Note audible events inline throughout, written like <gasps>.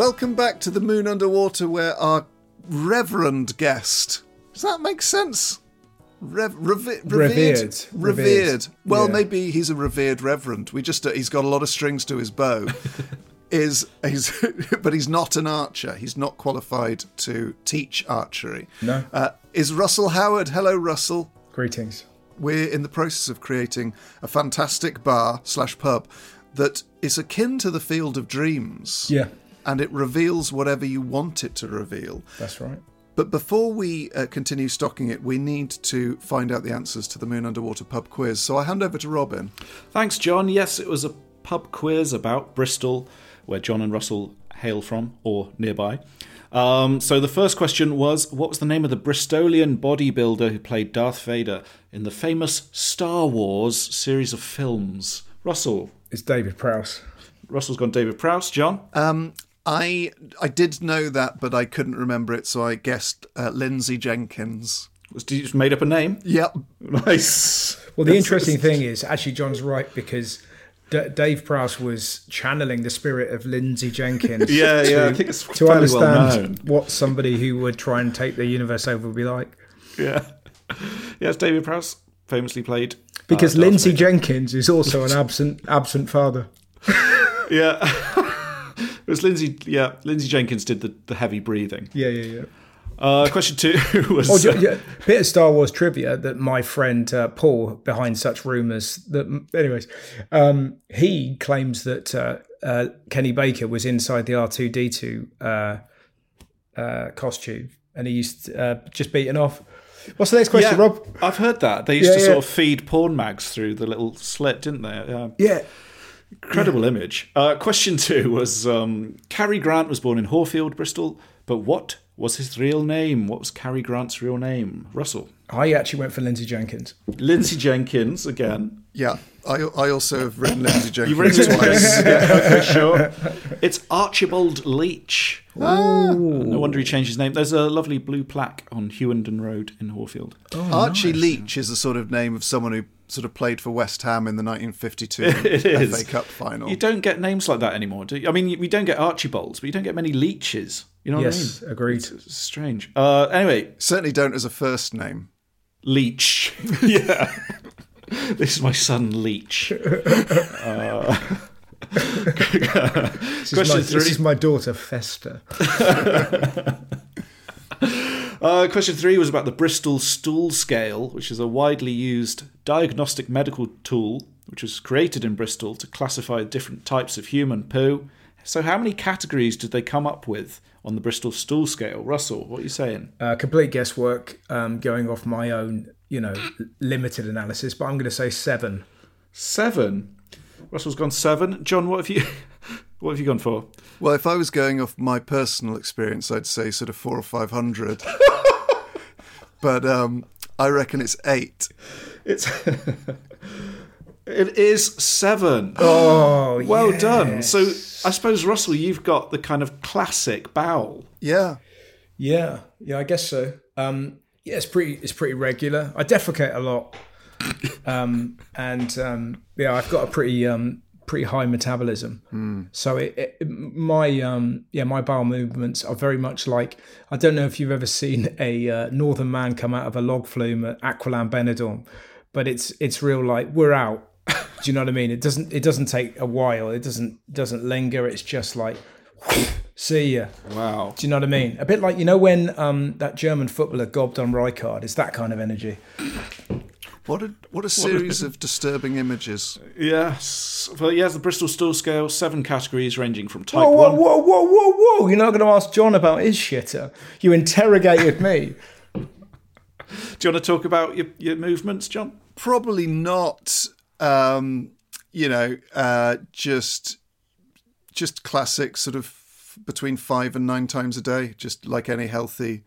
Welcome back to the Moon Under Water, where our reverend guest. Does that make sense? Rev- Revered. revered. Revered. Well, Yeah. maybe he's a revered reverend. We just uh, he's got a lot of strings to his bow. <laughs> is he's <laughs> but he's not an archer. He's not qualified to teach archery. No. Uh, is Russell Howard? Hello, Russell. Greetings. We're in the process of creating a fantastic bar slash pub that is akin to the Field of Dreams. Yeah, And it reveals whatever you want it to reveal. that's right. But before we uh, continue stocking it, we need to find out the answers to the Moon Under Water pub quiz. So I hand over to Robin. Thanks, John. Yes, it was a pub quiz about Bristol, where John and Russell hail from, or nearby. Um, so the first question was What was the name of the Bristolian bodybuilder who played Darth Vader in the famous Star Wars series of films? Russell. It's David Prowse. Russell's gone David Prowse. John? Um, I I did know that, but I couldn't remember it, so I guessed uh, Lindsay Jenkins. Was did you just made up a name? Yep. Nice. Well, the interesting thing is, actually, John's right because D- Dave Prowse was channeling the spirit of Lindsay Jenkins. <laughs> Yeah, to, yeah, I think it's to fairly well understand known. what somebody who would try and take the universe over would be like. Yeah. Yes, David Prowse famously played. uh, Because Darth Lindsay Jenkins is also an absent absent father. <laughs> Yeah. <laughs> was Lindsay. Yeah, Lindsay Jenkins did the, the heavy breathing. Yeah, yeah, yeah. Uh, question two <laughs> was. Oh, ju- yeah, bit of Star Wars trivia that my friend uh, Paul, behind such rumors, that anyways, um, he claims that uh, uh, Kenny Baker was inside the R two D two uh, costume, and he used to, uh, just beaten off. What's the next question, yeah, Rob? I've heard that. They used Yeah, to yeah. sort of feed porn mags through the little slit, didn't they? Yeah. Yeah, Incredible image. Uh, question two was um, Cary Grant was born in Horfield, Bristol, but what was his real name? What was Cary Grant's real name? Russell. I actually went for Lindsay Jenkins. Lindsay Jenkins, again. Yeah. I, I also have written Lindsay Jenkins You've written it twice. twice. yeah, okay, sure. It's Archibald Leach. No wonder he changed his name. There's a lovely blue plaque on Hughenden Road in Horfield. Archie Leach is the sort of name of someone who sort of played for West Ham in the 1952 <laughs> FA Cup final. You don't get names like that anymore, do you? I mean, we don't get Archibalds, but you don't get many leeches. You know what yes, I mean? agreed. It's strange. Uh, anyway, Certainly don't as a first name. Leech. <laughs> yeah. <laughs> this is my son, Leech. Uh, question my, three. this is my daughter Festa. Uh, question three was about the Bristol Stool Scale, which is a widely used diagnostic medical tool which was created in Bristol to classify different types of human poo. So, how many categories did they come up with on the Bristol Stool Scale? Russell, what are you saying? uh, complete guesswork, um, going off my own, you know, limited analysis. But I'm going to say seven. Seven. Russell's gone seven. John, what have you? <laughs> What have you gone for? Well, if I was going off my personal experience, I'd say sort of four or five hundred. <laughs> but um, I reckon it's eight. It's <laughs> It is seven. Oh, <gasps> well yes. done. So I suppose Russell, you've got the kind of classic bowel. Yeah. Yeah, yeah, I guess so. Um, yeah, it's pretty, it's pretty regular. I defecate a lot, <laughs> um, and um, yeah, I've got a pretty, um, pretty high metabolism. So it, it, my, um, yeah, my bowel movements are very much like. I don't know if you've ever seen a uh, northern man come out of a log flume at Aqualand Benidorm, but it's it's real like we're out. Do you know what I mean? It doesn't it doesn't take a while. It doesn't doesn't linger. It's just like see ya. Wow. Do you know what I mean? A bit like you know when um, that German footballer gobbed on Rijkaard. It's that kind of energy. What a what a series <laughs> of disturbing images. Yes. Well, yes, the Bristol Stool Scale, seven categories ranging from type Whoa, whoa, one. whoa, whoa, whoa, whoa! You're not going to ask John about his shitter. You interrogated me. <laughs> Do you want to talk about your, your movements, John? Probably not. Um, you know, uh, just just classic sort of between five and nine times a day, just like any healthy,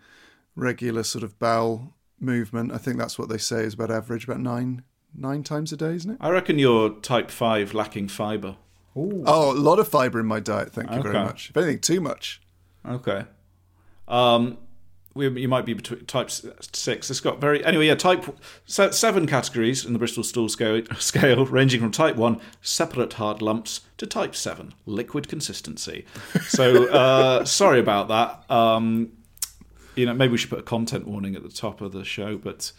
regular sort of bowel movement. I think that's what they say is about average, about nine nine times a day, isn't it? I reckon you're type five, lacking fibre. Oh, a lot of fibre in my diet. Thank you very much. If anything, too much. Okay. Um, we, you might be between type six. It's got very anyway. Yeah, type se- seven categories in the Bristol Stool scale, scale, <laughs> ranging from type one separate hard lumps to type seven liquid consistency. So uh, <laughs> sorry about that. Um, you know, maybe we should put a content warning at the top of the show. But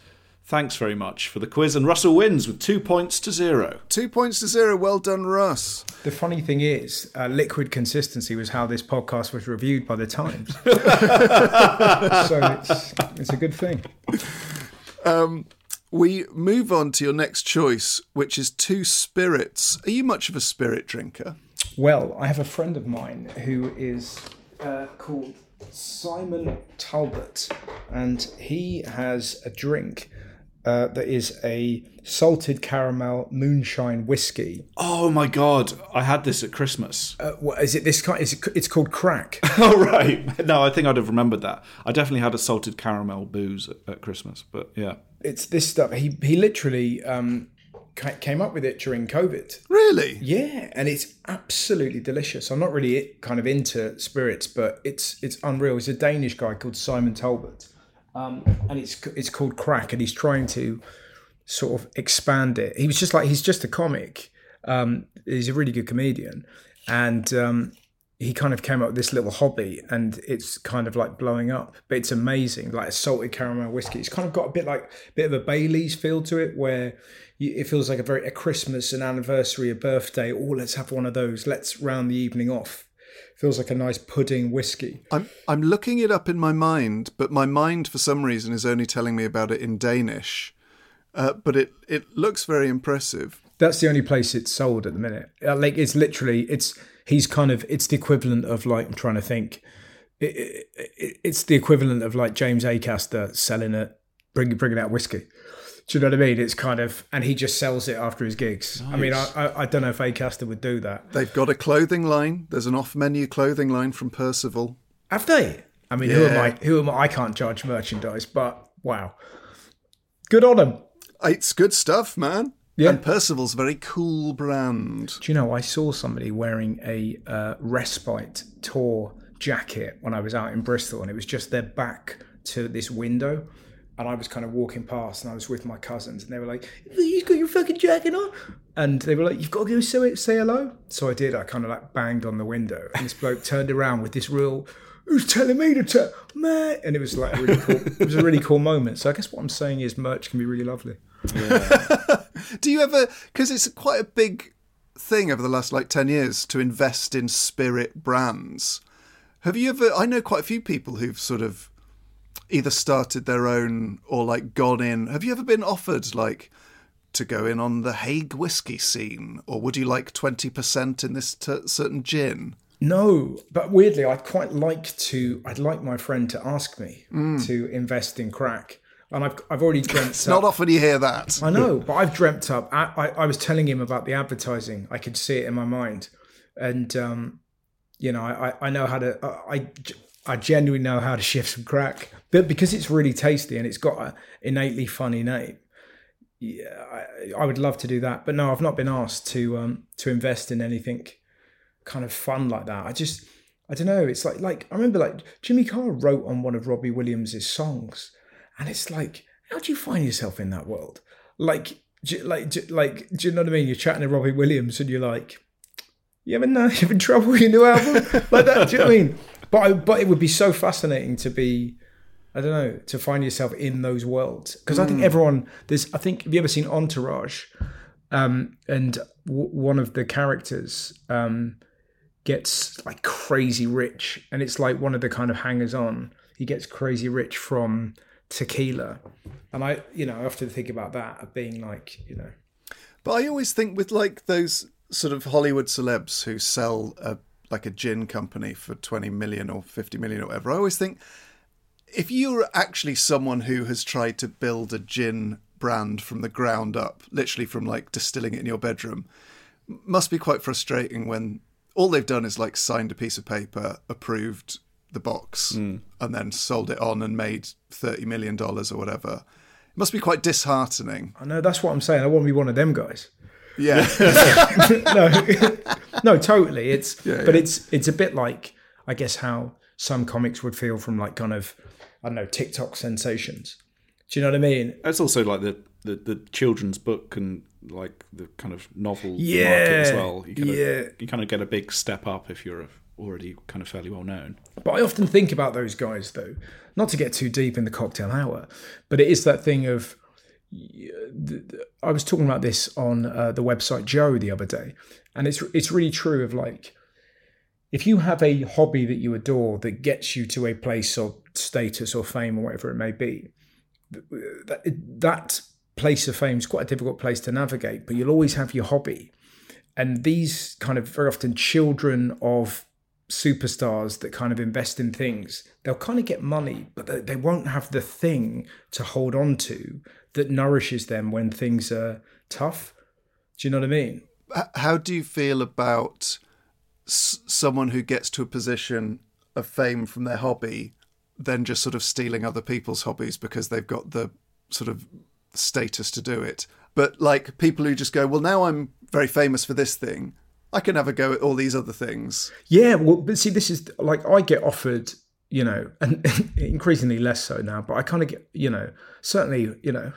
thanks very much for the quiz, and Russell wins with two points to zero. Two points to zero. Well done, Russ. The funny thing is, uh, liquid consistency was how this podcast was reviewed by the Times. <laughs> so it's, it's a good thing. We move on to your next choice, which is two spirits. Are you much of a spirit drinker? Well, I have a friend of mine who is uh, called Simon Talbot, and he has a drink uh, that is a salted caramel moonshine whiskey. Oh my god, I had this at Christmas. Uh, what, is it this kind? Is it, it's called crack. <laughs> Oh right, <laughs> no, I think I'd have remembered that. I definitely had a salted caramel booze at, at Christmas, but yeah. it's this stuff. He he literally um, came up with it during COVID. Really? Yeah, and it's absolutely delicious. I'm not really kind of into spirits, but it's it's unreal. It's a Danish guy called Simon Talbot, um, and it's it's called Crack, and he's trying to sort of expand it. He was just like he's just a comic. Um, he's a really good comedian, and um, he kind of came up with this little hobby, and it's kind of like blowing up. But it's amazing, like a salted caramel whiskey. It's kind of got a bit like a bit of a Bailey's feel to it, where you, it feels like a very a Christmas, an anniversary, a birthday. Oh, let's have one of those. Let's round the evening off. Feels like a nice pudding whiskey. I'm I'm looking it up in my mind, but my mind for some reason is only telling me about it in Danish. Uh, but it it looks very impressive. That's the only place it's sold at the minute. Uh, Like it's literally it's he's kind of it's the equivalent of like I'm trying to think. It, it, it, it's the equivalent of like James Acaster selling it, bringing bringing out whiskey. Do you know what I mean? It's kind of and he just sells it after his gigs. I mean, I, I I don't know if Acaster would do that. They've got a clothing line. There's an off-menu clothing line from Percival. Have they? I mean, who am I? Who am I? I can't judge merchandise, but wow, good on them. It's good stuff, man. Yeah. And Percival's a very cool brand. Do you know, I saw somebody wearing a uh, respite tour jacket when I was out in Bristol, and it was just their back to this window. And I was kind of walking past, and I was with my cousins, and they were like, "You've got your fucking jacket on," and they were like, "You've got to go say say hello." So I did. I kind of like banged on the window, and this bloke turned around with this real. Who's telling me to tell man? And it was like really cool. <laughs> it was a really cool moment. So I guess what I'm saying is merch can be really lovely. <laughs> Do you ever? Because it's quite a big thing over the last like ten years to invest in spirit brands. Have you ever? I know quite a few people who've sort of either started their own or like gone in. Have you ever been offered like to go in on the Hague whiskey scene, or would you like twenty percent in this t- certain gin? No, but weirdly, I'd quite like to. I'd like my friend to ask me to invest in crack, and I've I've already <laughs> dreamt. It's not often you hear that. I know, <laughs> but I've dreamt up. I, I, I was telling him about the advertising. I could see it in my mind, and um, you know, I, I- I know how to. I I genuinely know how to shift some crack, but because it's really tasty and it's got an innately funny name, yeah, I, I would love to do that, but no, I've not been asked to um to invest in anything kind of fun like that. I just I don't know. It's like like I remember like Jimmy Carr wrote on one of Robbie Williams's songs, and it's like, how do you find yourself in that world? Like, like, like, do you know what I mean? You're chatting to Robbie Williams, and you're like, you having uh, <laughs> you having trouble with your new album like that? do you know what I mean? But I, but it would be so fascinating to be. I don't know to find yourself in those worlds because I think everyone there's I think have you ever seen Entourage, um, and w- one of the characters um, gets like crazy rich, and it's like one of the kind of hangers on. He gets crazy rich from tequila, and I, you know, I often think about that of being like, you know, But I always think with like those sort of Hollywood celebs who sell a like a gin company for 20 million or 50 million or whatever, I always think if you're actually someone who has tried to build a gin brand from the ground up, literally from like distilling it in your bedroom, must be quite frustrating when all they've done is like signed a piece of paper, approved the box, mm. and then sold it on and made $30 million or whatever. It must be quite disheartening. I know that's what I'm saying. I want to be one of them guys. Yeah. <laughs> no, no, totally. It's Yeah, but yeah. it's it's a bit like I guess how some comics would feel from like kind of I don't know TikTok sensations. Do you know what I mean? It's also like the, the, the children's book and like the kind of novel Yeah, market as well. You kind, of, yeah. you kind of get a big step up if you're already kind of fairly well known. But I often think about those guys though, not to get too deep in the cocktail hour, but it is that thing of. I was talking about this on uh, the website Joe the other day, and it's it's really true of like if you have a hobby that you adore that gets you to a place of status or fame or whatever it may be, that, that place of fame is quite a difficult place to navigate, but you'll always have your hobby. And these kind of very often children of superstars that kind of invest in things, they'll kind of get money, but they, won't have the thing to hold on to that nourishes them when things are tough. Do you know what I mean? How do you feel about s- someone who gets to a position of fame from their hobby, then just sort of stealing other people's hobbies because they've got the sort of status to do it? But like people who just go, well, now I'm very famous for this thing. I can have a go at all these other things. Yeah, well, but see, this is like I get offered, you know, and <laughs> increasingly less so now, but I kind of get, you know, certainly, you know,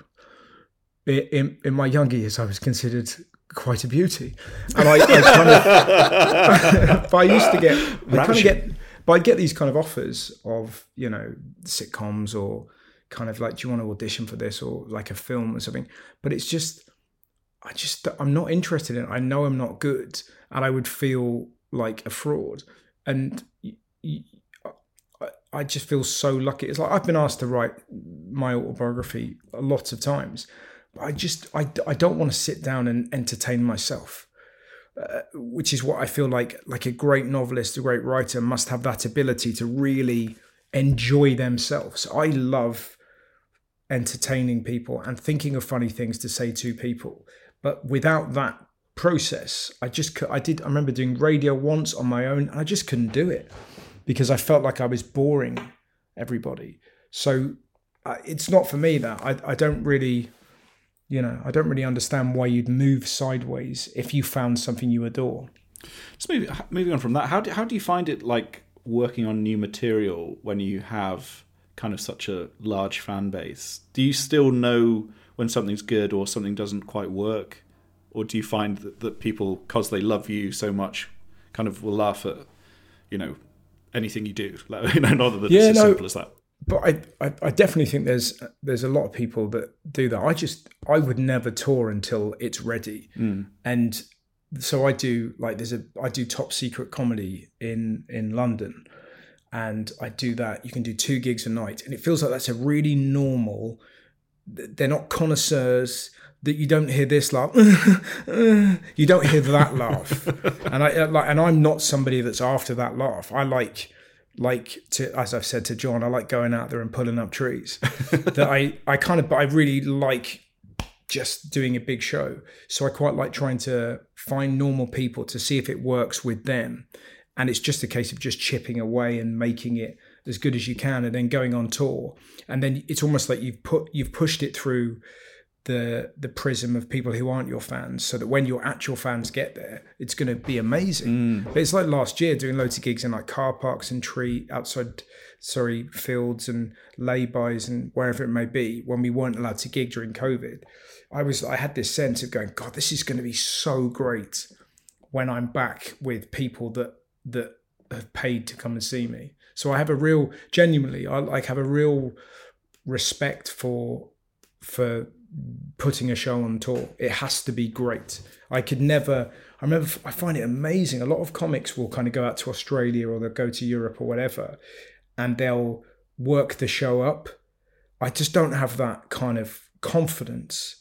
in in my younger years, I was considered quite a beauty, and I, I kind of, <laughs> but I used to get, I kind of get, but I get these kind of offers of, you know, sitcoms or kind of like, do you want to audition for this or like a film or something? But it's just, I just I'm not interested in it. I know I'm not good, and I would feel like a fraud. And I just feel so lucky. It's like I've been asked to write my autobiography a lot of times, but I just I, I don't want to sit down and entertain myself. Uh, which is what I feel like like a great novelist, a great writer must have that ability to really enjoy themselves. I love entertaining people and thinking of funny things to say to people. But without that process, I just I did I remember doing radio once on my own and I just couldn't do it because I felt like I was boring everybody. So uh, it's not for me that I I don't really you know, I don't really understand why you'd move sideways if you found something you adore. Just moving, moving on from that, how do, how do you find it like working on new material when you have kind of such a large fan base? Do you still know when something's good or something doesn't quite work? Or do you find that, that people, because they love you so much, kind of will laugh at, you know, anything you do? <laughs> Like, you know, not that Yeah, it's as no. simple as that. but I, I, I definitely think there's there's a lot of people that do that. I just I would never tour until it's ready, hmm. and so I do like there's a I do top secret comedy in in London, and I do that. You can do two gigs a night, and it feels like that's a really normal. They're not connoisseurs. That you don't hear this laugh, <laughs> you don't hear that laugh, <laughs> and I uh, like, and I'm not somebody that's after that laugh. I like like to as I've said to John, I like going out there and pulling up trees. <laughs> that I I kind of but I really like just doing a big show. So I quite like trying to find normal people to see if it works with them. And it's just a case of just chipping away and making it as good as you can and then going on tour. And then it's almost like you've put you've pushed it through the the prism of people who aren't your fans, so that when your actual fans get there, it's going to be amazing. Mm. But it's like last year doing loads of gigs in like car parks and tree outside, sorry, fields and laybys and wherever it may be when we weren't allowed to gig during COVID. I was I had this sense of going, God, this is going to be so great when I'm back with people that that have paid to come and see me. So I have a real, genuinely, I like have a real respect for for putting a show on tour. It has to be great. I could never. I remember. I find it amazing. A lot of comics will kind of go out to Australia or they'll go to Europe or whatever, and they'll work the show up. I just don't have that kind of confidence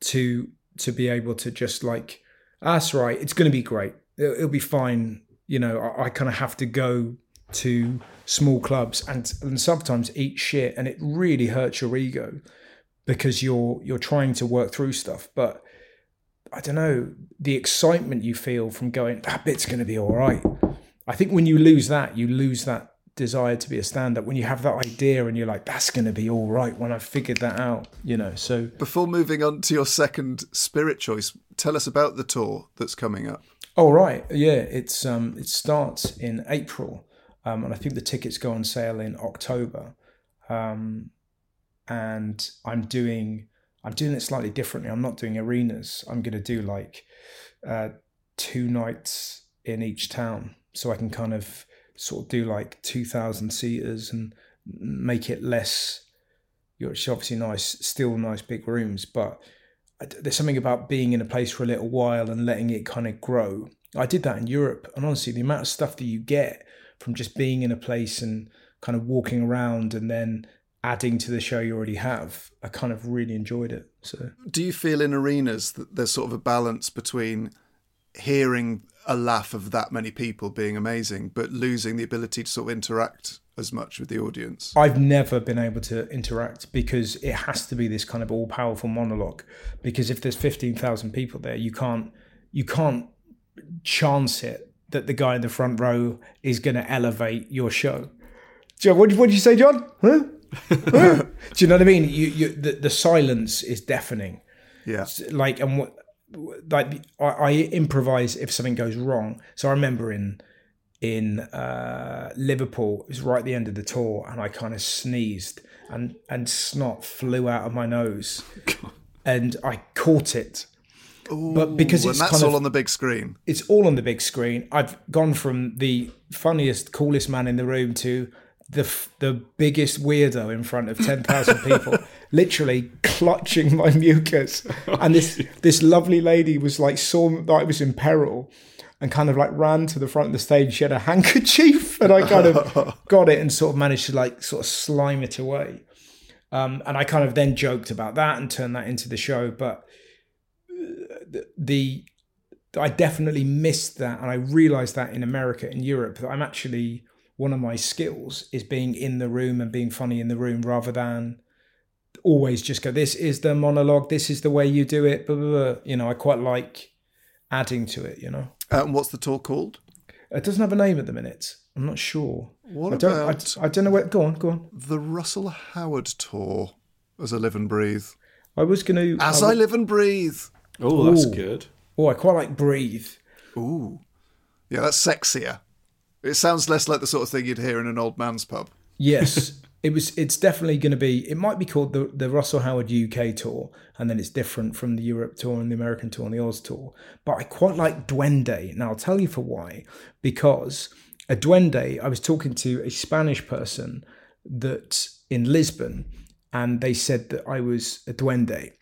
to to be able to just like ah, that's right. It's going to be great. It'll, it'll be fine. You know, I, I kind of have to go to small clubs and and sometimes eat shit, and it really hurts your ego because you're you're trying to work through stuff. But I don't know the excitement you feel from going that bit's going to be all right. I think when you lose that, you lose that desire to be a stand-up. When you have that idea and you're like, that's going to be all right when I figured that out, you know. So Before moving on to your second spirit choice, tell us about the tour that's coming up. Oh right, yeah. It's um it starts in April, um, and I think the tickets go on sale in October. Um, and I'm doing I'm doing it slightly differently. I'm not doing arenas. I'm going to do like uh, two nights in each town, so I can kind of sort of do like two thousand seaters and make it less. It's obviously nice, still nice big rooms, but there's something about being in a place for a little while and letting it kind of grow. I did that in Europe, and honestly, the amount of stuff that you get from just being in a place and kind of walking around and then adding to the show you already have, I kind of really enjoyed it. So, do you feel in arenas that there's sort of a balance between hearing a laugh of that many people being amazing, but losing the ability to sort of interact as much with the audience? I've never been able to interact because it has to be this kind of all powerful monologue. Because if there's fifteen thousand people there, you can't you can't chance it that the guy in the front row is going to elevate your show. John, what did you say, John? Huh? huh? <laughs> Do you know what I mean? You, you, the, the silence is deafening. Yeah. Like, and what, like, I, I improvise if something goes wrong. So I remember in in uh, Liverpool, it was right at the end of the tour, and I kind of sneezed, and and snot flew out of my nose, <laughs> and I caught it. but because it's that's kind all of, on the big screen. it's all on the big screen. I've gone from the funniest, coolest man in the room to the f- the biggest weirdo in front of ten thousand <laughs> people, literally clutching my mucus. And this this lovely lady was like saw that I was in peril, and kind of like ran to the front of the stage. She had a <laughs> handkerchief, and I kind of <laughs> got it and sort of managed to like sort of slime it away. Um, and I kind of then joked about that and turned that into the show, but the, the I definitely missed that, and I realized that in America, and Europe, that I'm actually one of my skills is being in the room and being funny in the room rather than always just go, "This is the monologue. This is the way you do it." Blah, blah, blah. You know, I quite like adding to it. You know, Uh, and what's the tour called? it doesn't have a name at the minute. I'm not sure. What I don't. about I, I don't know where. Go on. Go on. the Russell Howard tour? As I live and breathe. I was going to. As I live and breathe. Oh, that's Ooh. good. Oh, I quite like breathe. Ooh. Yeah, that's sexier. It sounds less like the sort of thing you'd hear in an old man's pub. Yes, <laughs> it was. It's definitely going to be. It might be called the the Russell Howard UK tour, and then it's different from the Europe tour and the American tour and the Oz tour. But I quite like Duende. Now I'll tell you for why. Because a Duende, I was talking to a Spanish person that in Lisbon, and they said that I was a Duende,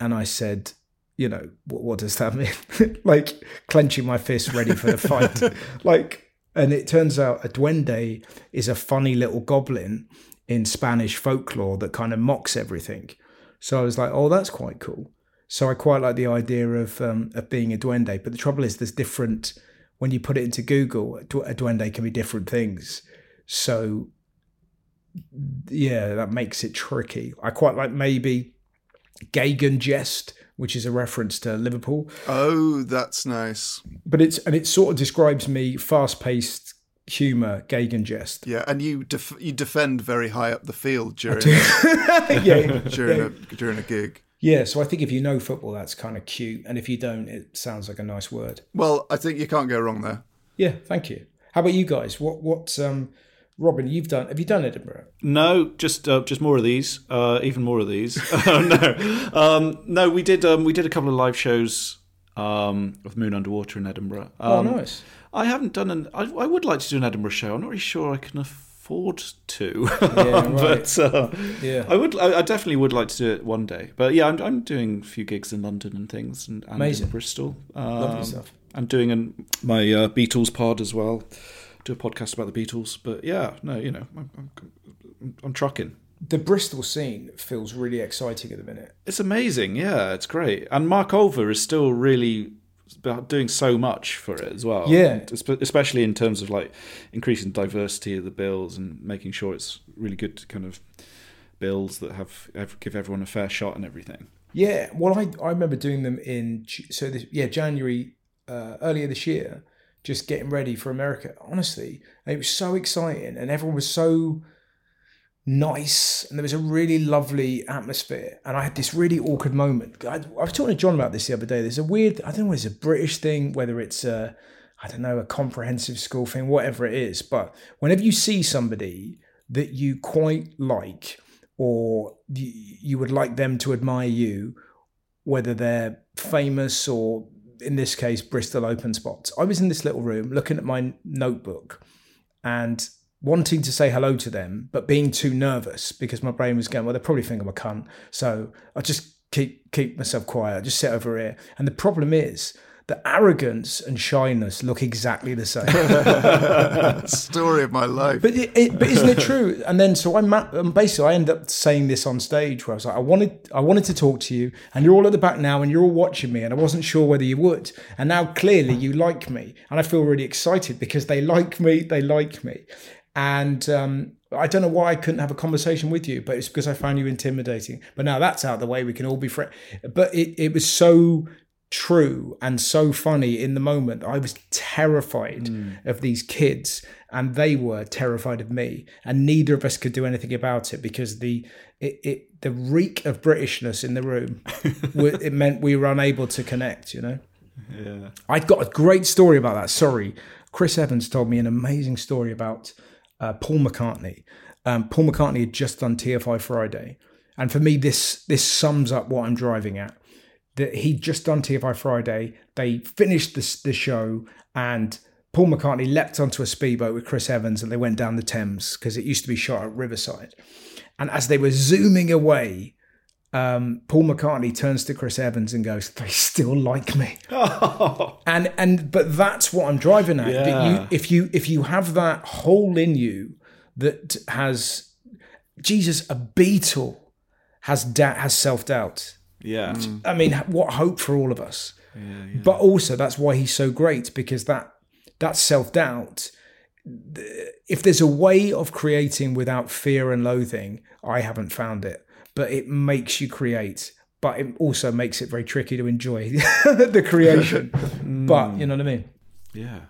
and I said. You know what? What does that <laughs> mean? like clenching my fist, ready for the fight. <laughs> like and it turns out a duende is a funny little goblin in Spanish folklore that kind of mocks everything. So I was like, oh, that's quite cool. So I quite like the idea of um, of being a duende. But the trouble is, there's different when you put it into Google. A a duende can be different things. So yeah, that makes it tricky. I quite like maybe Gagan Jest, which is a reference to Liverpool Oh, that's nice. but it's and it sort of describes me fast-paced humor Gagan jest Yeah, and you def- you defend very high up the field <laughs> <laughs> during yeah during a during a gig. Yeah, so I think if you know football, that's kind of cute, and if you don't, it sounds like a nice word. Well, I think you can't go wrong there. Yeah, thank you. How about you guys? What what um, Robin, you've done? Have you done Edinburgh? No, just uh, just more of these, uh, even more of these. <laughs> no, um, no, we did um, we did a couple of live shows um, of Moon Under Water in Edinburgh. Oh, Um, nice. I haven't done an. I, I would like to do an Edinburgh show. I'm not really sure I can afford to, Yeah, <laughs> right. but uh, Yeah. I would. I, I definitely would like to do it one day. But yeah, I'm, I'm doing a few gigs in London and things, and, and Amazing. in Bristol. Um, Lovely stuff. I'm doing an, my uh, Beatles pod as well. Do a podcast about the Beatles. But yeah, no, you know, I'm, I'm, I'm trucking. The Bristol scene feels really exciting at the minute. It's amazing, yeah, it's great. And Mark Olver is still really doing so much for it as well. Yeah. Espe- especially in terms of like increasing diversity of the bills and making sure it's really good kind of bills that have, have give everyone a fair shot and everything. Yeah, well, I I remember doing them in so this, yeah January uh, earlier this year, just getting ready for America. Honestly, it was so exciting, and everyone was so nice, and there was a really lovely atmosphere. And I had this really awkward moment. I, I was talking to John about this the other day. There's a weird I don't know it's a British thing, whether it's a I don't know a comprehensive school thing, whatever it is. But whenever you see somebody that you quite like or you, you would like them to admire you, whether they're famous or in this case Bristol Open spots. I was in this little room looking at my notebook and wanting to say hello to them, but being too nervous because my brain was going, well, they probably think I'm a cunt. So I just keep keep myself quiet, just sit over here. And the problem is that arrogance and shyness look exactly the same. <laughs> Story of my life. But it, it, but isn't it true? And then so I um, basically I end up saying this on stage where I was like, I wanted I wanted to talk to you, and you're all at the back now, and you're all watching me, and I wasn't sure whether you would, and now clearly you like me, and I feel really excited because they like me, they like me, and um, I don't know why I couldn't have a conversation with you, but it's because I found you intimidating. But now that's out of the way, we can all be friends. But it it was so true and so funny in the moment. I was terrified of these kids, and they were terrified of me, and neither of us could do anything about it because the it, it the reek of Britishness in the room, <laughs> it meant we were unable to connect. You know. Yeah. I've got a great story about that. Sorry, Chris Evans told me an amazing story about uh, Paul McCartney. Um, Paul McCartney had just done TFI Friday, and for me, this this sums up what I'm driving at. That he'd just done TFI Friday. They finished the the show, and Paul McCartney leapt onto a speedboat with Chris Evans, and they went down the Thames because it used to be shot at Riverside. And as they were zooming away, um, Paul McCartney turns to Chris Evans and goes, "They still like me." <laughs> and and but that's what I'm driving at. Yeah. you, if you if you have that hole in you that has Jesus, a Beatle has da- has self doubt. Yeah. I mean, what hope for all of us. Yeah. But also, that's why he's so great because that that self doubt. If there's a way of creating without fear and loathing, I haven't found it. But it makes you create, but it also makes it very tricky to enjoy <laughs> the creation. <laughs> But you know what I mean. Yeah.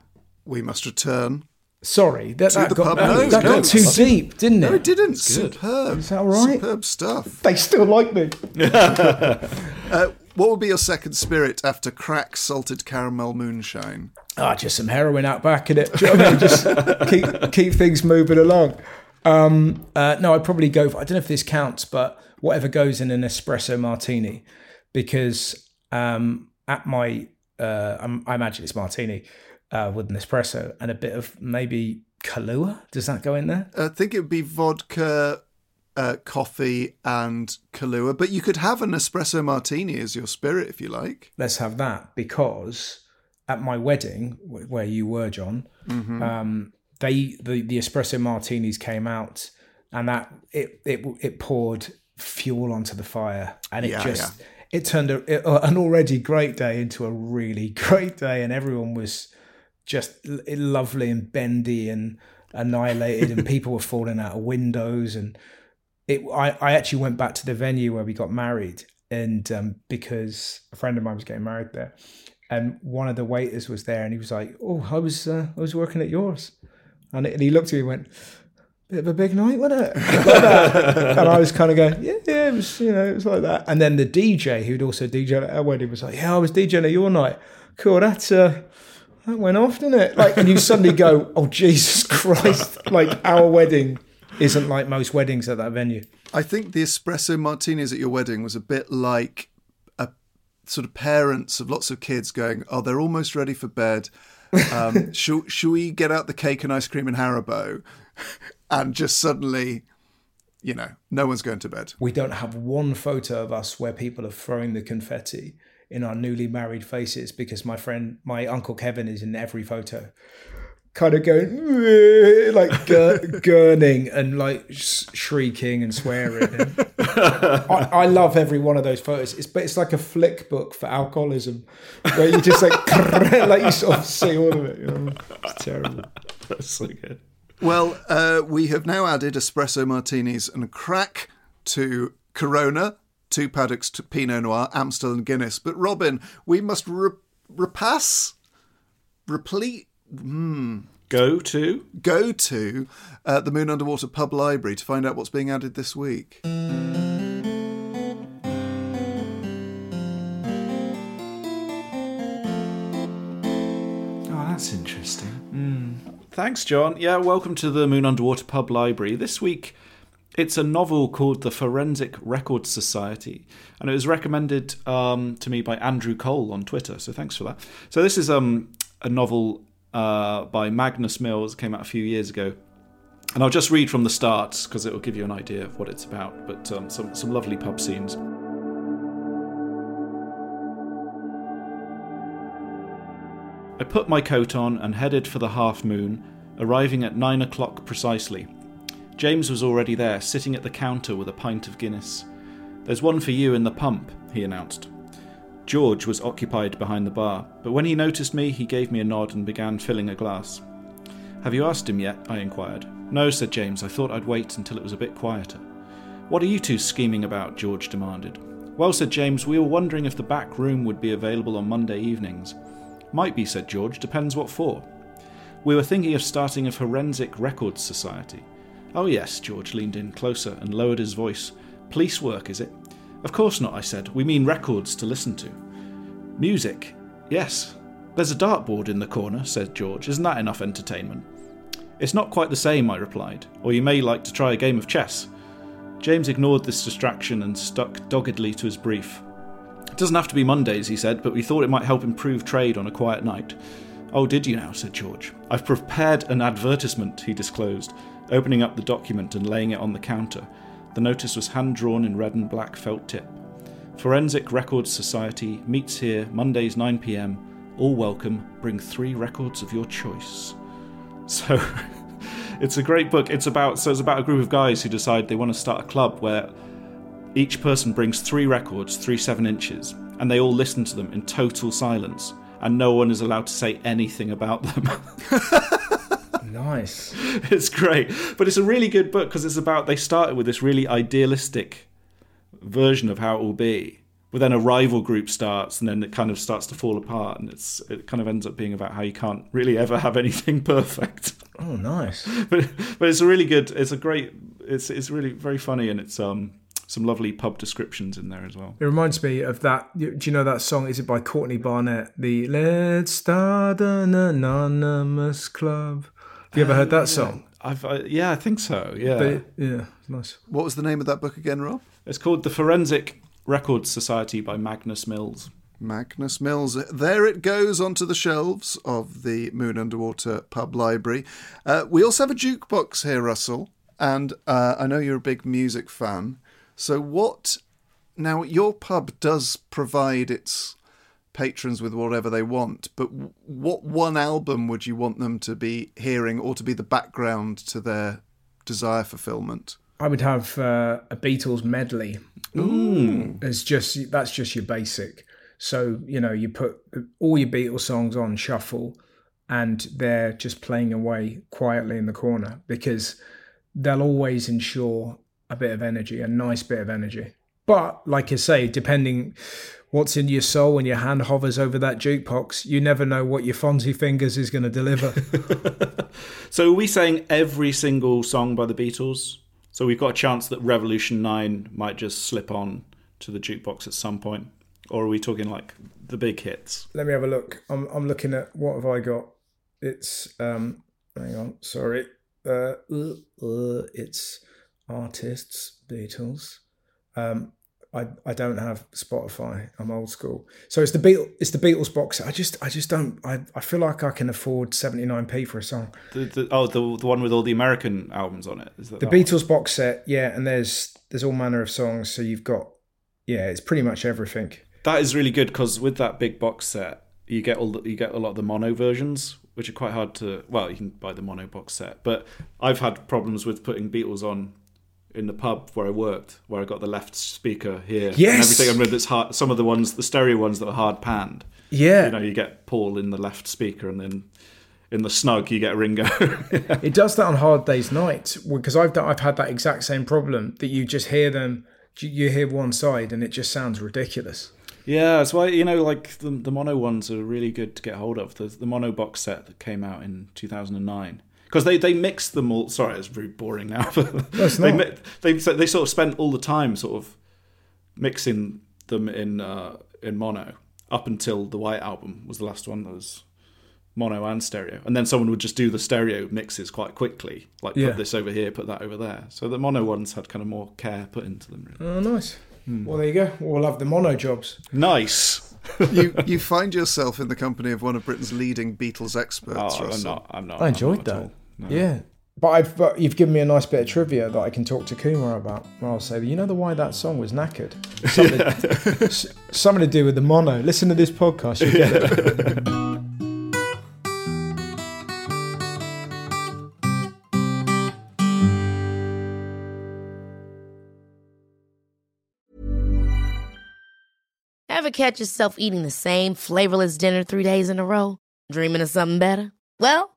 we must return. Sorry, that, that the got, pub. that, No, that no, got too it's- deep, didn't it? No, it didn't. Superb. Is that all right? Superb stuff. <laughs> They still like me. Uh, what would be your second spirit after crack salted caramel moonshine? Ah, just some heroin out back in it. Do you know what I mean? Just keep keep things moving along. Um, uh, no, I'd probably go. For, I don't know if this counts, but whatever goes in an espresso martini, because um, at my, uh, I'm, I imagine it's martini uh, with an espresso and a bit of maybe Kahlua. Does that go in there? I think it would be vodka, uh, coffee, and Kahlua. But you could have an espresso martini as your spirit if you like. let's have that because at my wedding where you were john um, they the, the espresso martinis came out and that it it, it poured fuel onto the fire. And it Yeah, just it turned a, it- an already great day into a really <laughs> great day. And everyone was just lovely and bendy and annihilated. And <laughs> people were falling out of windows. And it I, I actually went back to the venue where we got married. And um, because a friend of mine was getting married there. And one of the waiters was there. And he was like oh i was uh, i was working at yours. And, and he looked at me and went bit of a big night, wasn't it? And I was kind of going, yeah, yeah, it was, you know, it was like that. And then the DJ, who'd also DJ at our wedding, was like, yeah, I was DJing at your night. Cool, that's uh, that went off, didn't it? Like, and you suddenly go, oh Jesus <laughs> Christ! Like our wedding isn't like most weddings at that venue. I think the espresso martinis at your wedding was a bit like a sort of parents of lots of kids going, "Oh, they're almost ready for bed. Um, <laughs> shall, shall we get out the cake and ice cream and Haribo?" <laughs> And just suddenly, you know, no one's going to bed. We don't have one photo of us where people are throwing the confetti in our newly married faces because my friend, my uncle Kevin, is in every photo kind of going <laughs> like gur- <laughs> gurning and like sh- shrieking and swearing. And I, I, love every one of those photos. It's but it's like a flick book for alcoholism, where you just like like you sort of see all of it. You know? It's terrible. That's so good. Well, uh, we have now added espresso martinis and crack to Corona, two paddocks to Pinot Noir, Amstel and Guinness. But Robin, we must re- repass, replete Mm. Go to go to uh, the Moon Under Water Pub Library to find out what's being added this week. Thanks, John. Yeah, welcome to the Moon Under Water Pub Library. This week, it's a novel called The Forensic Record Society, and it was recommended um, to me by Andrew Cole on Twitter. So thanks for that. So this is um, a novel uh, by Magnus Mills, came out a few years ago. And I'll just read from the start because it will give you an idea of what it's about. But um, some, some lovely pub scenes. I put my coat on and headed for the half moon, arriving at nine o'clock precisely. James was already there, sitting at the counter with a pint of Guinness. There's one for you in the pump, he announced. George was occupied behind the bar, but when he noticed me, he gave me a nod and began filling a glass. Have you asked him yet? I inquired. No, said James. I thought I'd wait until it was a bit quieter. What are you two scheming about? George demanded. Well, said James, we were wondering if the back room would be available on Monday evenings. Might be, said George, depends what for. We were thinking of starting a forensic records society. Oh, yes, George leaned in closer and lowered his voice. Police work, is it? Of course not, I said. We mean records to listen to. Music? Yes. There's a dartboard in the corner, said George. Isn't that enough entertainment? It's not quite the same, I replied. Or you may like to try a game of chess. James ignored this distraction and stuck doggedly to his brief. It doesn't have to be Mondays, he said, but we thought it might help improve trade on a quiet night. Oh, did you now? said George. I've prepared an advertisement, he disclosed, opening up the document and laying it on the counter. The notice was hand drawn in red and black felt tip. Forensic Records Society meets here Mondays 9 pm. All welcome. Bring three records of your choice. <laughs> So it's a great book. It's about so it's about a group of guys who decide they want to start a club where each person brings three records, three seven inches, and they all listen to them in total silence, and no one is allowed to say anything about them. <laughs> <laughs> Nice. it's great. But it's a really good book because it's about they started with this really idealistic version of how it will be. But then a rival group starts and then it kind of starts to fall apart and it's it kind of ends up being about how you can't really ever have anything <laughs> perfect. Oh nice. but but it's a really good it's a great it's it's really very funny and it's um some lovely pub descriptions in there as well. It reminds me of that. Do you know that song? Is it by Courtney Barnett? The Let's Start an Anonymous Club. Have you ever heard that song? I've uh, yeah, I think so. Yeah, But, yeah, nice. What was the name of that book again, Rob? it's called the Forensic Records Society by Magnus Mills. Magnus Mills. There it goes onto the shelves of the Moon Under Water Pub Library. Uh, we also have a jukebox here, Russell, and uh, I know you're a big music fan. So, what now? Your pub does provide its patrons with whatever they want, but what one album would you want them to be hearing or to be the background to their desire fulfillment? I would have uh, a Beatles medley. Ooh. It's just that's just your basic. So you know you put all your Beatles songs on shuffle, and they're just playing away quietly in the corner because they'll always ensure a bit of energy, a nice bit of energy. But like I say, depending what's in your soul when your hand hovers over that jukebox, you never know what your Fonzie fingers is going to deliver. <laughs> so are we saying every single song by the Beatles? So we've got a chance that Revolution 9 might just slip on to the jukebox at some point? Or are we talking like the big hits? Let me have a look. I'm, I'm looking at what have I got? It's, um, hang on, sorry. Uh, uh, uh, it's artists, Beatles. Um, I, I don't have Spotify. I'm old school. So it's the Beatles. It's the Beatles box. I just I just don't. I, I feel like I can afford 79p for a song. The, the, oh, the the one with all the American albums on it. Is that the Beatles one? box set? Yeah, and there's there's all manner of songs. So you've got yeah, it's pretty much everything. That is really good because with that big box set, you get all the, you get a lot of the mono versions, which are quite hard to. Well, you can buy the mono box set, but I've had problems with putting Beatles on in the pub where I worked, where I got the left speaker here. Yes. And everything. I mean, it's hard. Some of the ones, the stereo ones that are hard panned. Yeah. You know, you get Paul in the left speaker, and then in the snug you get Ringo. <laughs> it does that on hard days nights because I've done, I've had that exact same problem that you just hear them, you hear one side, and it just sounds ridiculous. Yeah, that's why you know, like the the mono ones are really good to get hold of. The the mono box set that came out in two thousand and nine because they they mix them all. Sorry, it's very boring now. But no, they, they they sort of spent all the time sort of mixing them in uh, in mono up until the White album was the last one that was mono and stereo, and then someone would just do the stereo mixes quite quickly, like yeah. put this over here, put that over there. So the mono ones had kind of more care put into them. Really. Oh, nice. Hmm. Well, there you go. We'll have the mono jobs. Nice. <laughs> you you find yourself in the company of one of Britain's leading Beatles experts. Oh, Russell. I'm not. I'm not. I enjoyed that. No. Yeah. But I've but you've given me a nice bit of trivia that I can talk to Kumar about. Where I'll say, you know, the why that song was knackered. Something, <laughs> something to do with the mono. Listen to this podcast, you get it. <laughs> Ever catch yourself eating the same flavorless dinner three days in a row? Dreaming of something better? Well.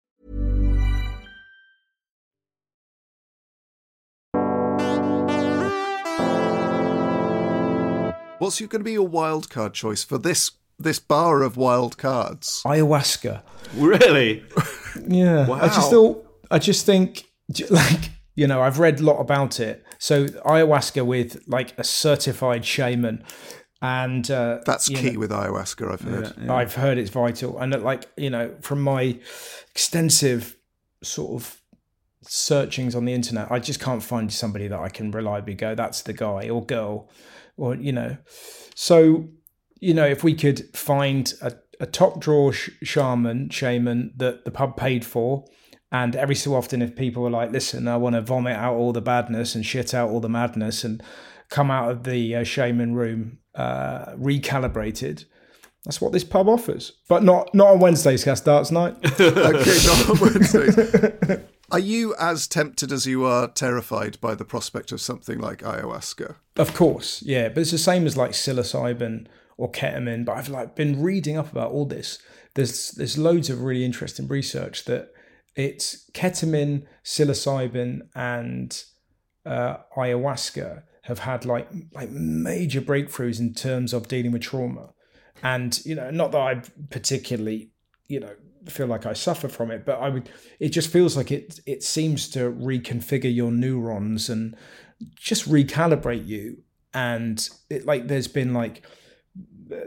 What's going to be your wild card choice for this this bar of wild cards? Ayahuasca. Really? <laughs> yeah. Wow. I just thought. I just think <laughs> like you know I've read a lot about it. So ayahuasca with like a certified shaman. And uh, that's key know, with ayahuasca. I've heard. Yeah, yeah. I've heard it's vital, and like you know, from my extensive sort of searchings on the internet, I just can't find somebody that I can reliably go, that's the guy or girl or you know so you know if we could find a, a top drawer sh- shaman shaman that the pub paid for and every so often if people are like listen i want to vomit out all the badness and shit out all the madness and come out of the uh, shaman room uh, recalibrated. That's what this pub offers, but not not on Wednesdays. Cast darts night. <laughs> okay, not on Wednesdays. <laughs> Are you as tempted as you are terrified by the prospect of something like ayahuasca? Of course, yeah, but it's the same as like psilocybin or ketamine. But I've like been reading up about all this. There's there's loads of really interesting research that it's ketamine, psilocybin, and uh, ayahuasca have had like like major breakthroughs in terms of dealing with trauma. And you know, not that I particularly, you know, feel like I suffer from it, but I would. It just feels like it. It seems to reconfigure your neurons and just recalibrate you. And it like there's been like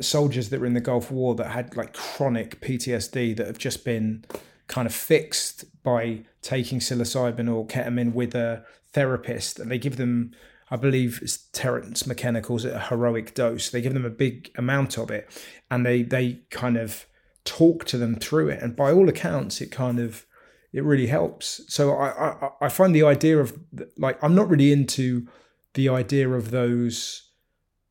soldiers that were in the Gulf War that had like chronic PTSD that have just been kind of fixed by taking psilocybin or ketamine with a therapist, and they give them. I believe it's Terence McKenna calls it a heroic dose. They give them a big amount of it, and they they kind of talk to them through it. And by all accounts, it kind of it really helps. So I I, I find the idea of like I'm not really into the idea of those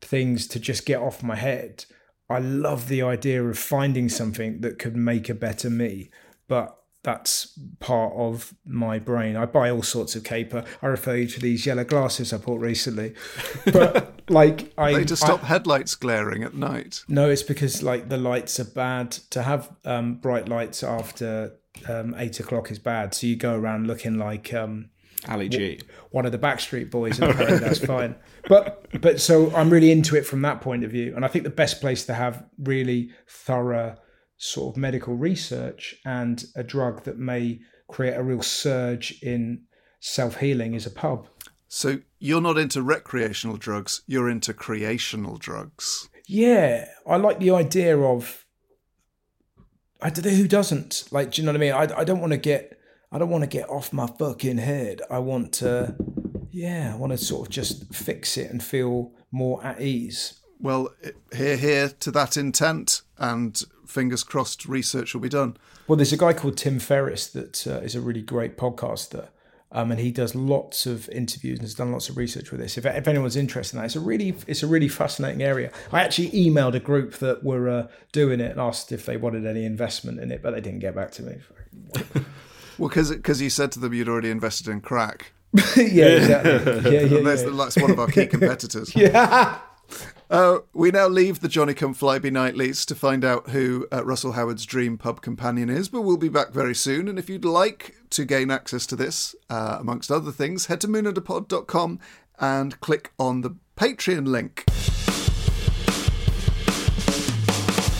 things to just get off my head. I love the idea of finding something that could make a better me, but that's part of my brain. I buy all sorts of caper. I refer you to these yellow glasses I bought recently. But <laughs> like I They to stop I, headlights glaring at night. no, it's because like the lights are bad. To have um, bright lights after um, eight o'clock is bad. So you go around looking like um, Ali G. one of the Backstreet Boys, <laughs> and apparently that's fine. But but so I'm really into it from that point of view, and I think the best place to have really thorough sort of medical research and a drug that may create a real surge in self healing is a pub. So you're not into recreational drugs, you're into creational drugs. Yeah, I like the idea of. I don't know who doesn't like. Do you know what I mean? I I don't want to get. I don't want to get off my fucking head. I want to. Yeah, I want to sort of just fix it and feel more at ease. Well, here, here to that intent, and fingers crossed, research will be done. Well, there's a guy called Tim Ferriss that uh, is a really great podcaster, um, and he does lots of interviews and has done lots of research with this. If, if anyone's interested in that, it's a really it's a really fascinating area. I actually emailed a group that were uh, doing it and asked if they wanted any investment in it, but they didn't get back to me. <laughs> Well, because you said to them you'd already invested in crack. <laughs> yeah, exactly. <laughs> Yeah, yeah, That's, yeah. that's one of our key competitors. yeah. Uh, we now leave the Johnny Come Flyby Nightlies to find out who uh, Russell Howard's dream pub companion is, but we'll be back very soon. And if you'd like to gain access to this, uh, amongst other things, head to moonunderpod.com and click on the Patreon link.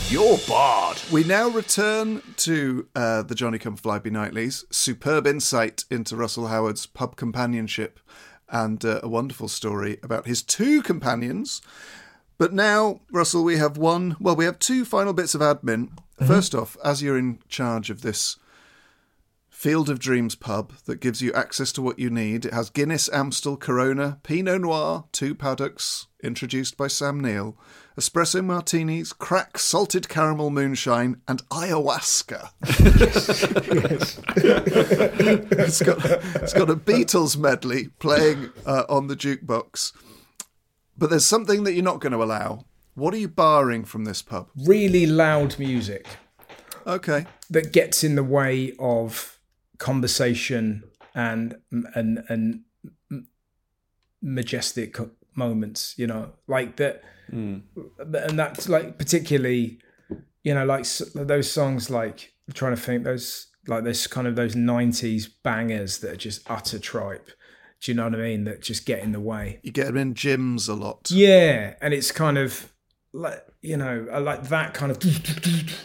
You're barred. We now return to uh, the Johnny Come Flyby Nightlies. Superb insight into Russell Howard's pub companionship and uh, a wonderful story about his two companions. But now, Russell, we have one, well, we have two final bits of admin. First off, as you're in charge of this Field of Dreams pub that gives you access to what you need, it has Guinness, Amstel, Corona, Pinot Noir, two paddocks introduced by Sam Neill, espresso martinis, crack salted caramel moonshine, and ayahuasca. <laughs> <laughs> it's, got, it's got a Beatles medley playing uh, on the jukebox. But there's something that you're not going to allow. What are you barring from this pub? Really loud music Okay. that gets in the way of conversation and and and majestic moments you know like that hmm. and that's like particularly you know like those songs like I'm trying to think those like this kind of those 90s bangers that are just utter tripe do you know what i mean that just get in the way You get them in gyms a lot. yeah, and it's kind of like you know, I like that kind of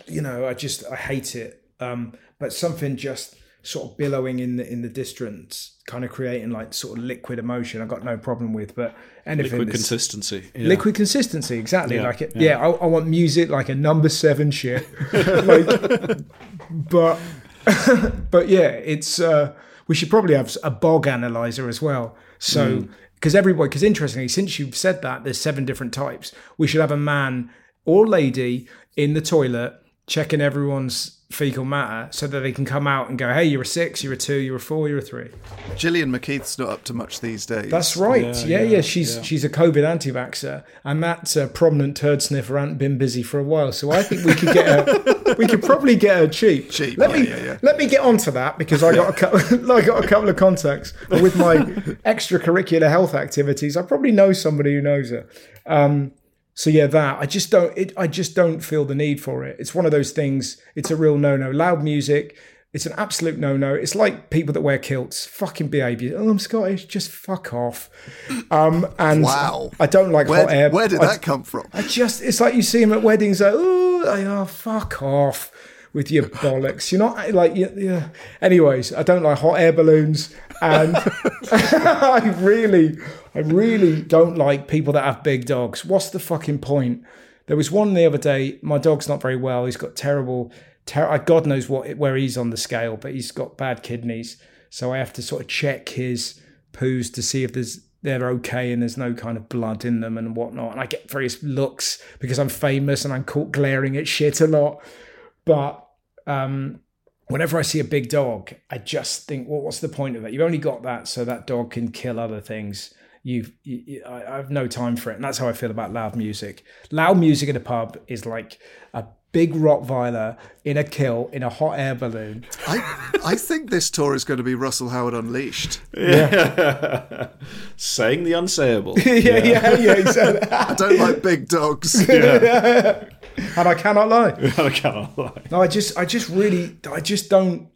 you know, I just I hate it. Um, but something just sort of billowing in the in the distance, kind of creating like sort of liquid emotion. I got no problem with, but anything Liquid consistency. Yeah. Liquid consistency, exactly. Yeah, like it, yeah. yeah. I, I want music like a number seven shit. <laughs> like, but <laughs> but yeah, it's. uh We should probably have a bog analyzer as well. So because everybody, because interestingly, since you've said that, there's seven different types. We should have a man or lady in the toilet checking everyone's fecal matter so that they can come out and go, hey, you're a six, you're a two, you're a four, you're a three. Gillian McKeith's not up to much these days. That's right. Yeah, Yeah, yeah. yeah, She's yeah. she's a COVID anti-vaxxer, and that uh, prominent turd sniffer hasn't been busy for a while. So I think we could get her. <laughs> we could probably get her cheap. Cheap, Let yeah, me yeah, yeah. let me get onto that because I got a couple. <laughs> I got a couple of contacts with my <laughs> extracurricular health activities. I probably know somebody who knows her. Um, so yeah, that I just don't. It, I just don't feel the need for it. It's one of those things. It's a real no-no. Loud music. It's an absolute no-no. It's like people that wear kilts. Fucking behaviour. Oh, I'm Scottish. Just fuck off. Um, and Wow. I don't like where, hot air. where did I- that come from? I just, it's like you see them at weddings, like, oh, like, oh fuck off with your <laughs> bollocks. You're not like, yeah, yeah. Anyways, I don't like hot air balloons. And <laughs> I really, I really don't like people that have big dogs. What's the fucking point? There was one the other day, my dog's not very well. He's got terrible, ter- God knows what where he's on the scale, but he's got bad kidneys. So I have to sort of check his poos to see if there's they're okay and there's no kind of blood in them and whatnot. And I get various looks because I'm famous and I'm caught glaring at shit a lot. But um, whenever I see a big dog, I just think, well, what's the point of that? You've only got that so that dog can kill other things. You've, you, I have no time for it, and that's how I feel about loud music. Loud music in a pub is like a big Rottweiler in a kill in a hot air balloon. I, I think this tour is going to be Russell Howard Unleashed. Yeah. <laughs> Saying the unsayable. <laughs> yeah, yeah, yeah, exactly. <laughs> I don't like big dogs. and I cannot lie. I cannot lie. No, I just, I just really, I just don't.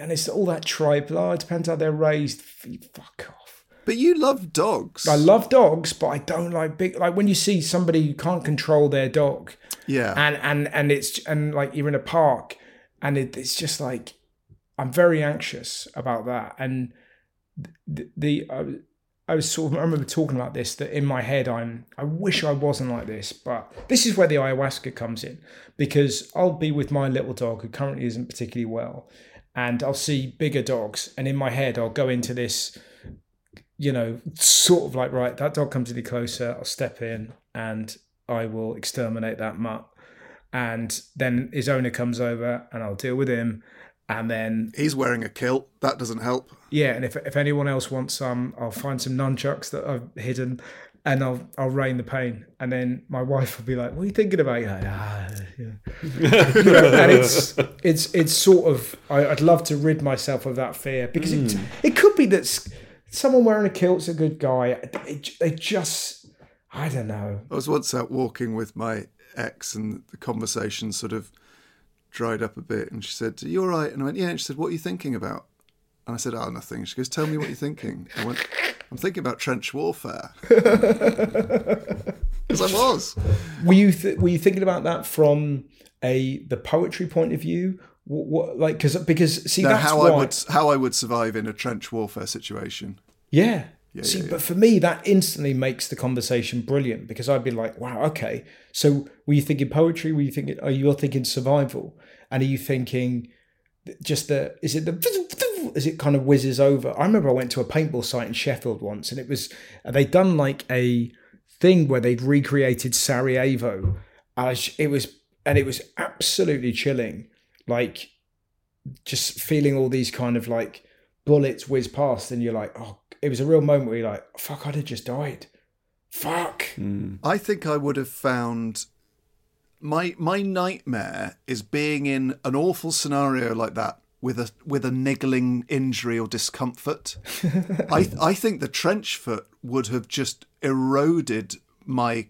And it's all that tribe. Oh, it depends how they're raised. Fuck off. But you love dogs. I love dogs, but I don't like big. Like when you see somebody who can't control their dog, Yeah. and and and it's and like you're in a park, and it, it's just like I'm very anxious about that. And the, the I, I was sort of I remember talking about this that in my head I'm I wish I wasn't like this, but this is where the ayahuasca comes in because I'll be with my little dog who currently isn't particularly well, and I'll see bigger dogs, and in my head I'll go into this you know, sort of like, right, that dog comes any closer, I'll step in and I will exterminate that mutt. And then his owner comes over and I'll deal with him. And then, He's wearing a kilt. That doesn't help. yeah, and if, if anyone else wants some, I'll find some nunchucks that I've hidden and I'll I'll rain the pain. And then my wife will be like, "What are you thinking about?" You're like, ah, yeah. <laughs> And it's it's it's sort of I, I'd love to rid myself of that fear because it it could be that someone wearing a kilt's a good guy. It, they just I don't know. I was once out walking with my ex, and the conversation sort of dried up a bit. And she said, "Are you all right?" And I went, "Yeah." And she said, "What are you thinking about?" And I said, "Oh, nothing." She goes, "Tell me what you're thinking." I went, "I'm thinking about trench warfare." <laughs> Because I was. Were you th- were you thinking about that from a the poetry point of view? What, what like because because see that's how why, I would how I would survive in a trench warfare situation. Yeah. See, yeah, but for me, that instantly makes the conversation brilliant because I'd be like, "Wow, okay." So, were you thinking poetry? Were you thinking? Are you thinking survival? And are you thinking just the? Is it the? <laughs> As it kind of whizzes over. I remember I went to a paintball site in Sheffield once, and it was they'd done like a thing where they'd recreated Sarajevo. As it was and it was absolutely chilling. Like just feeling all these kind of like bullets whiz past, and you're like, oh, it was a real moment where you're like, fuck, I'd have just died. Fuck. Hmm. I think I would have found my my nightmare is being in an awful scenario like that with a with a niggling injury or discomfort. <laughs> I I think the trench foot would have just eroded my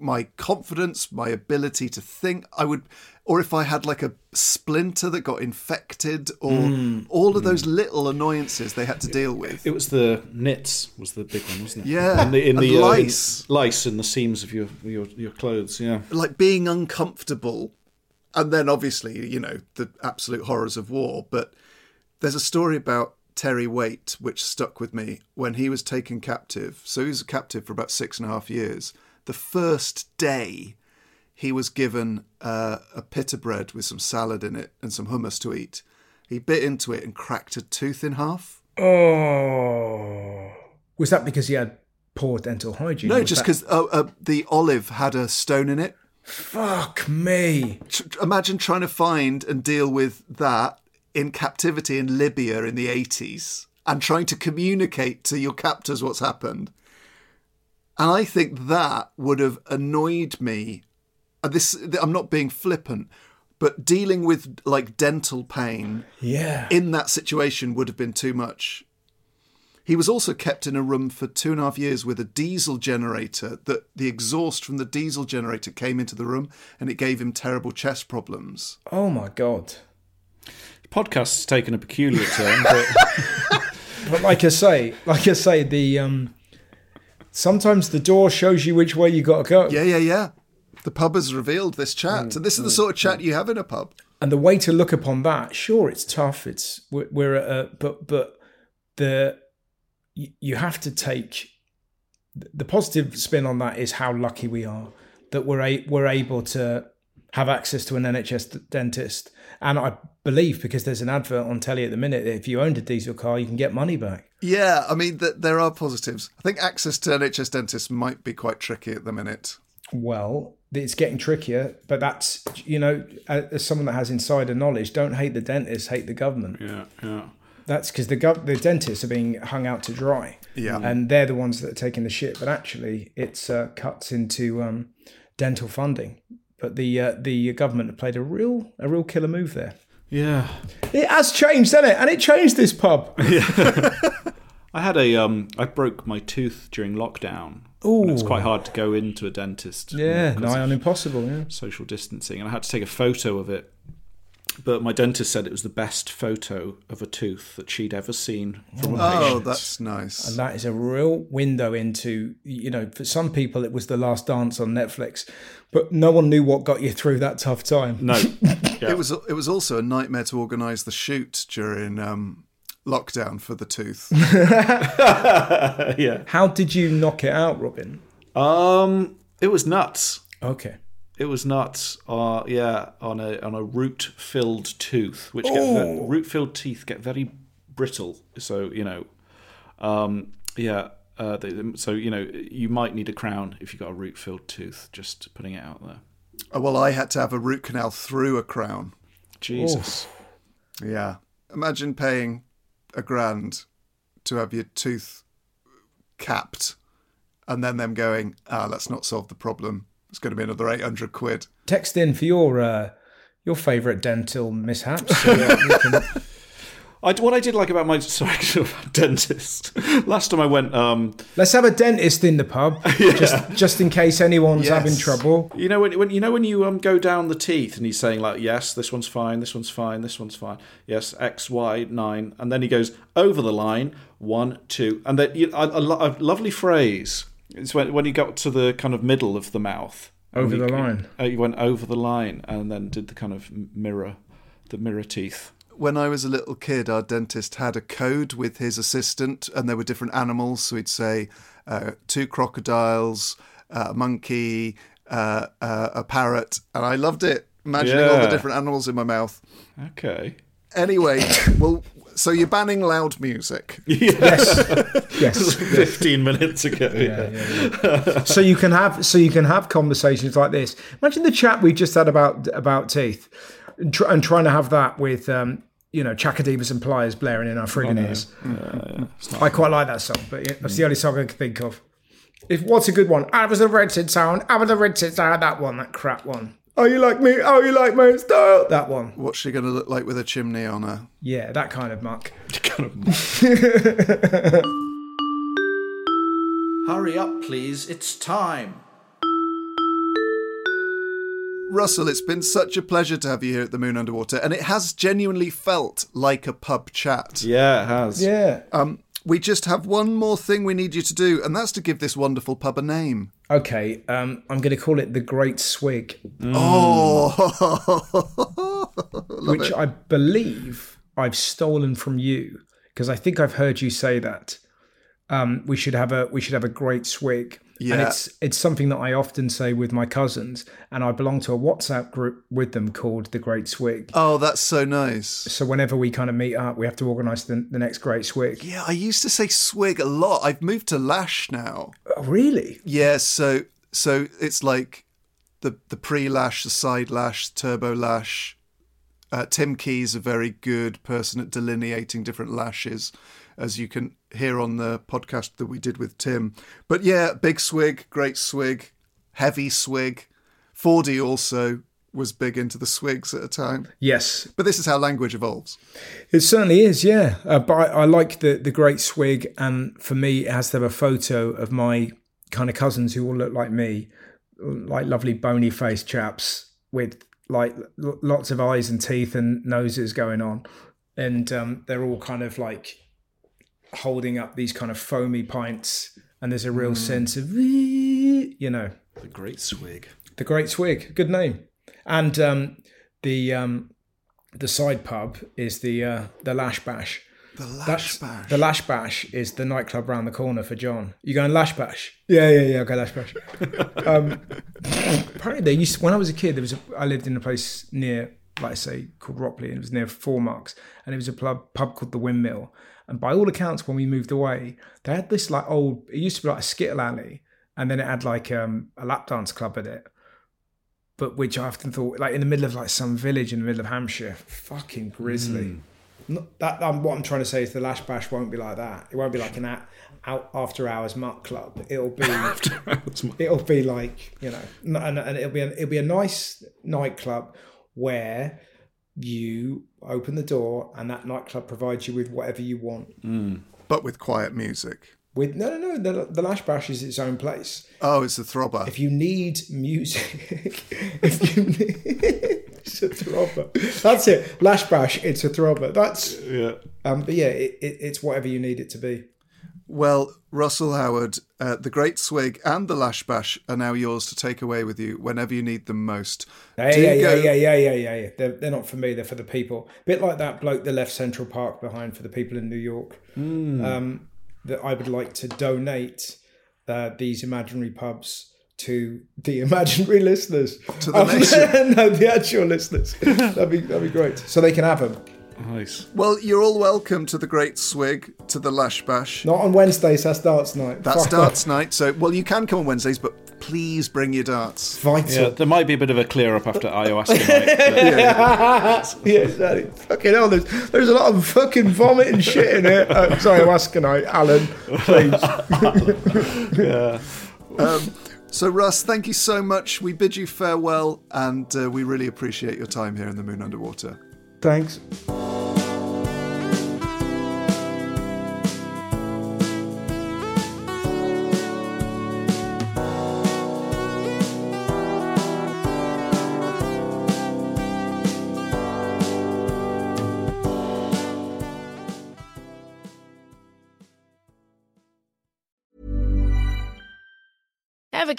my confidence, my ability to think. I would, or if I had like a splinter that got infected, or all of those little annoyances they had to deal with. It was the nits was the big one, wasn't it? Yeah, in the, in and the uh, in- lice. lice in the seams of your your, your clothes. Yeah, like being uncomfortable and then obviously you know the absolute horrors of war but there's a story about terry waite which stuck with me when he was taken captive so he was a captive for about six and a half years the first day he was given uh, a pita bread with some salad in it and some hummus to eat he bit into it and cracked a tooth in half Oh. Was that because he had poor dental hygiene? no just that- because uh, uh, the olive had a stone in it Fuck me. Imagine trying to find and deal with that in captivity in Libya in the 80s and trying to communicate to your captors what's happened. And I think that would have annoyed me. This I'm not being flippant, but dealing with like dental pain Yeah. in that situation would have been too much. He was also kept in a room for two and a half years with a diesel generator that the exhaust from the diesel generator came into the room and it gave him terrible chest problems. oh my god. Podcast's taken a peculiar turn, but <laughs> But like I say, like I say, the um, sometimes the door shows you which way you got to go. Yeah, yeah, yeah. The pub has revealed this chat. and this is the mm, sort of chat mm. you have in a pub. and the way to look upon that sure it's tough it's we're, we're at a but but the you, you have to take the positive spin on that is how lucky we are that we're a, we're able to have access to an NHS dentist and I believe because there's an advert on telly at the minute that if you owned a diesel car you can get money back Yeah, I mean, th- there are positives. I think access to NHS dentists might be quite tricky at the minute. well it's getting trickier but that's you know as someone that has insider knowledge don't hate the dentist hate the government yeah, yeah. That's because the gov- the dentists are being hung out to dry. Yeah. and they're the ones that are taking the shit. But actually, it's uh, cuts into um, dental funding. But the uh, the government have played a real a real killer move there. Yeah. It has changed, hasn't it? And it changed this pub. Yeah. <laughs> <laughs> I had a um I broke my tooth during lockdown. Oh, And it was quite hard to go into a dentist. Yeah, nigh on impossible. Yeah. social distancing and I had to take a photo of it. But my dentist said it was the best photo of a tooth that she'd ever seen from a Oh, that's nice. And that is a real window into, you know, for some people it was the last dance on Netflix, but no one knew what got you through that tough time. No. <laughs> It was it was also a nightmare to organise the shoot during um, lockdown for the tooth. <laughs> <laughs> yeah. How did you knock it out, Robin? Um it was nuts. Okay. It was nuts. Uh, yeah, on a on a root filled tooth, which get root filled teeth get very brittle. So you know, um, yeah. Uh, they, so you know, you might need a crown if you've got a root filled tooth. Just putting it out there. Oh, well, I had to have a root canal through a crown. Jesus. Yeah. Imagine paying a grand to have your tooth capped and then them going, ah, let's not solve the problem. It's going to be another 800 quid. Text in for your uh, your favourite dental mishaps. So that can- <laughs> I, what I did like about my sorry <laughs> dentist last time I went. Um, Let's have a dentist in the pub, <laughs> just just in case anyone's Yes. having trouble. You know when, when you know when you um go down the teeth and he's saying like yes this one's fine this one's fine this one's fine yes X Y nine and then he goes over the line one two and then you, a, a, a lovely phrase it's when when he got to the kind of middle of the mouth Over And the he- line. uh, he went over the line and then did the kind of mirror the mirror teeth When I was a little kid, our dentist had a code with his assistant, and there were different animals. So he'd say uh, two crocodiles, uh, a monkey, uh, uh, a parrot, and I loved it. Imagining all the different animals in my mouth. okay Anyway, <coughs> well, so you're banning loud music. <laughs> Yes. yes. <laughs> 15 minutes ago yeah, <laughs> so you can have so you can have conversations like this. Imagine the chat we just had about about teeth, and, tr- and trying to have that with um, you know Chaka Demus and Pliers blaring in our friggin' ears. I quite like that song, but yeah, that's the only song I can think of. If what's a good one? I was the rented sound. I was the rented sound. That one, that crap one. Oh, you like me? Oh, you like my style? That one. What's she going to look like with a chimney on her? Yeah, that kind of muck. <laughs> <laughs> hurry up please it's time Russell, it's been such a pleasure to have you here at the Moon Under Water, and it has genuinely felt like a pub chat. yeah it has Yeah. Um, we just have one more thing we need you to do, and that's to give this wonderful pub a name. Okay. Um, I'm going to call it the Great Swig. Oh, <laughs> which I believe I've stolen from you because I think I've heard you say that um, we should have a we should have a great swig. And Yeah. it's it's something that I often say with my cousins, and I belong to a WhatsApp group with them called the Great Swig. oh, that's so nice. So whenever we kind of meet up, we have to organise the, the next Great Swig. Yeah, I used to say swig a lot. I've moved to lash now. Oh, really? Yeah, so so it's like the the pre lash, the side lash, turbo lash. Uh, Tim Key's a very good person at delineating different lashes, as you can hear on the podcast that we did with Tim. But yeah, big swig, great swig, heavy swig. Fordy also was big into the swigs at a time. Yes, But this is how language evolves. It certainly is, yeah. Uh, but I, I like the the great swig, and for me, it has to have a photo of my kind of cousins who all look like me, like lovely bony faced chaps with like l- lots of eyes and teeth and noses going on, and um, they're all kind of like holding up these kind of foamy pints, and there's a real sense of you know The Great Swig. the Great Swig, good name. And um, the um, the side pub is the uh, the Lash Bash. The lash That's- bash. The Lash Bash is the nightclub round the corner for John. You going Lash Bash? Yeah, yeah, yeah. Go Lash Bash. <laughs> um, <laughs> apparently, they used when I was a kid. There was a, I lived in a place near, like I say, called Ropley, and it was near Four Marks, and it was a pub, pub called the Windmill. And by all accounts, when we moved away, they had this like old. It used to be like a skittle alley, and then it had like um, a lap dance club at it. But which I often thought, like in the middle of like some village in the middle of Hampshire, fucking grisly. Not, that um, what I'm trying to say is the Lash Bash won't be like that. It won't be like an out, out after hours muck club. It'll be <laughs> after hours. it'll be like you know, and, and it'll be it'll be a nice nightclub where you open the door and that nightclub provides you with whatever you want. but with quiet music. With no, no, no. The, the Lash Bash is its own place. Oh, it's a throbber. If you need music, <laughs> if you need, it's a throbber. That's it. Lash Bash. It's a throbber. That's Yeah. um. But yeah, it, it, it's whatever you need it to be. Well, Russell Howard, uh, the Great Swig and the Lash Bash are now yours to take away with you whenever you need them most. Yeah, yeah, yeah, go- yeah, yeah, yeah, yeah, yeah. They're, they're not for me. They're for the people. A bit like that bloke that left Central Park behind for the people in New York. Um, that I would like to donate uh, these imaginary pubs to the <laughs> imaginary listeners. To the <laughs> nation. no, the actual listeners. <laughs> that'd be that'd be great. So they can have them. Nice. Well, you're all welcome to the Great Swig, to the Lash Bash. Not on Wednesdays. That's darts night. That's Fuck darts night. So, well, you can come on Wednesdays, but please bring your darts. Vital. Yeah, there might be a bit of a clear up after ayahuasca night. but- <laughs> <laughs> yeah, exactly. Fucking hell, there's, there's a lot of fucking vomit and shit in here. Uh, sorry, I'm asking I, Alan, please. <laughs> Yeah. So, Russ, thank you so much. We bid you farewell, and uh, we really appreciate your time here in the Moon Under Water. Thanks.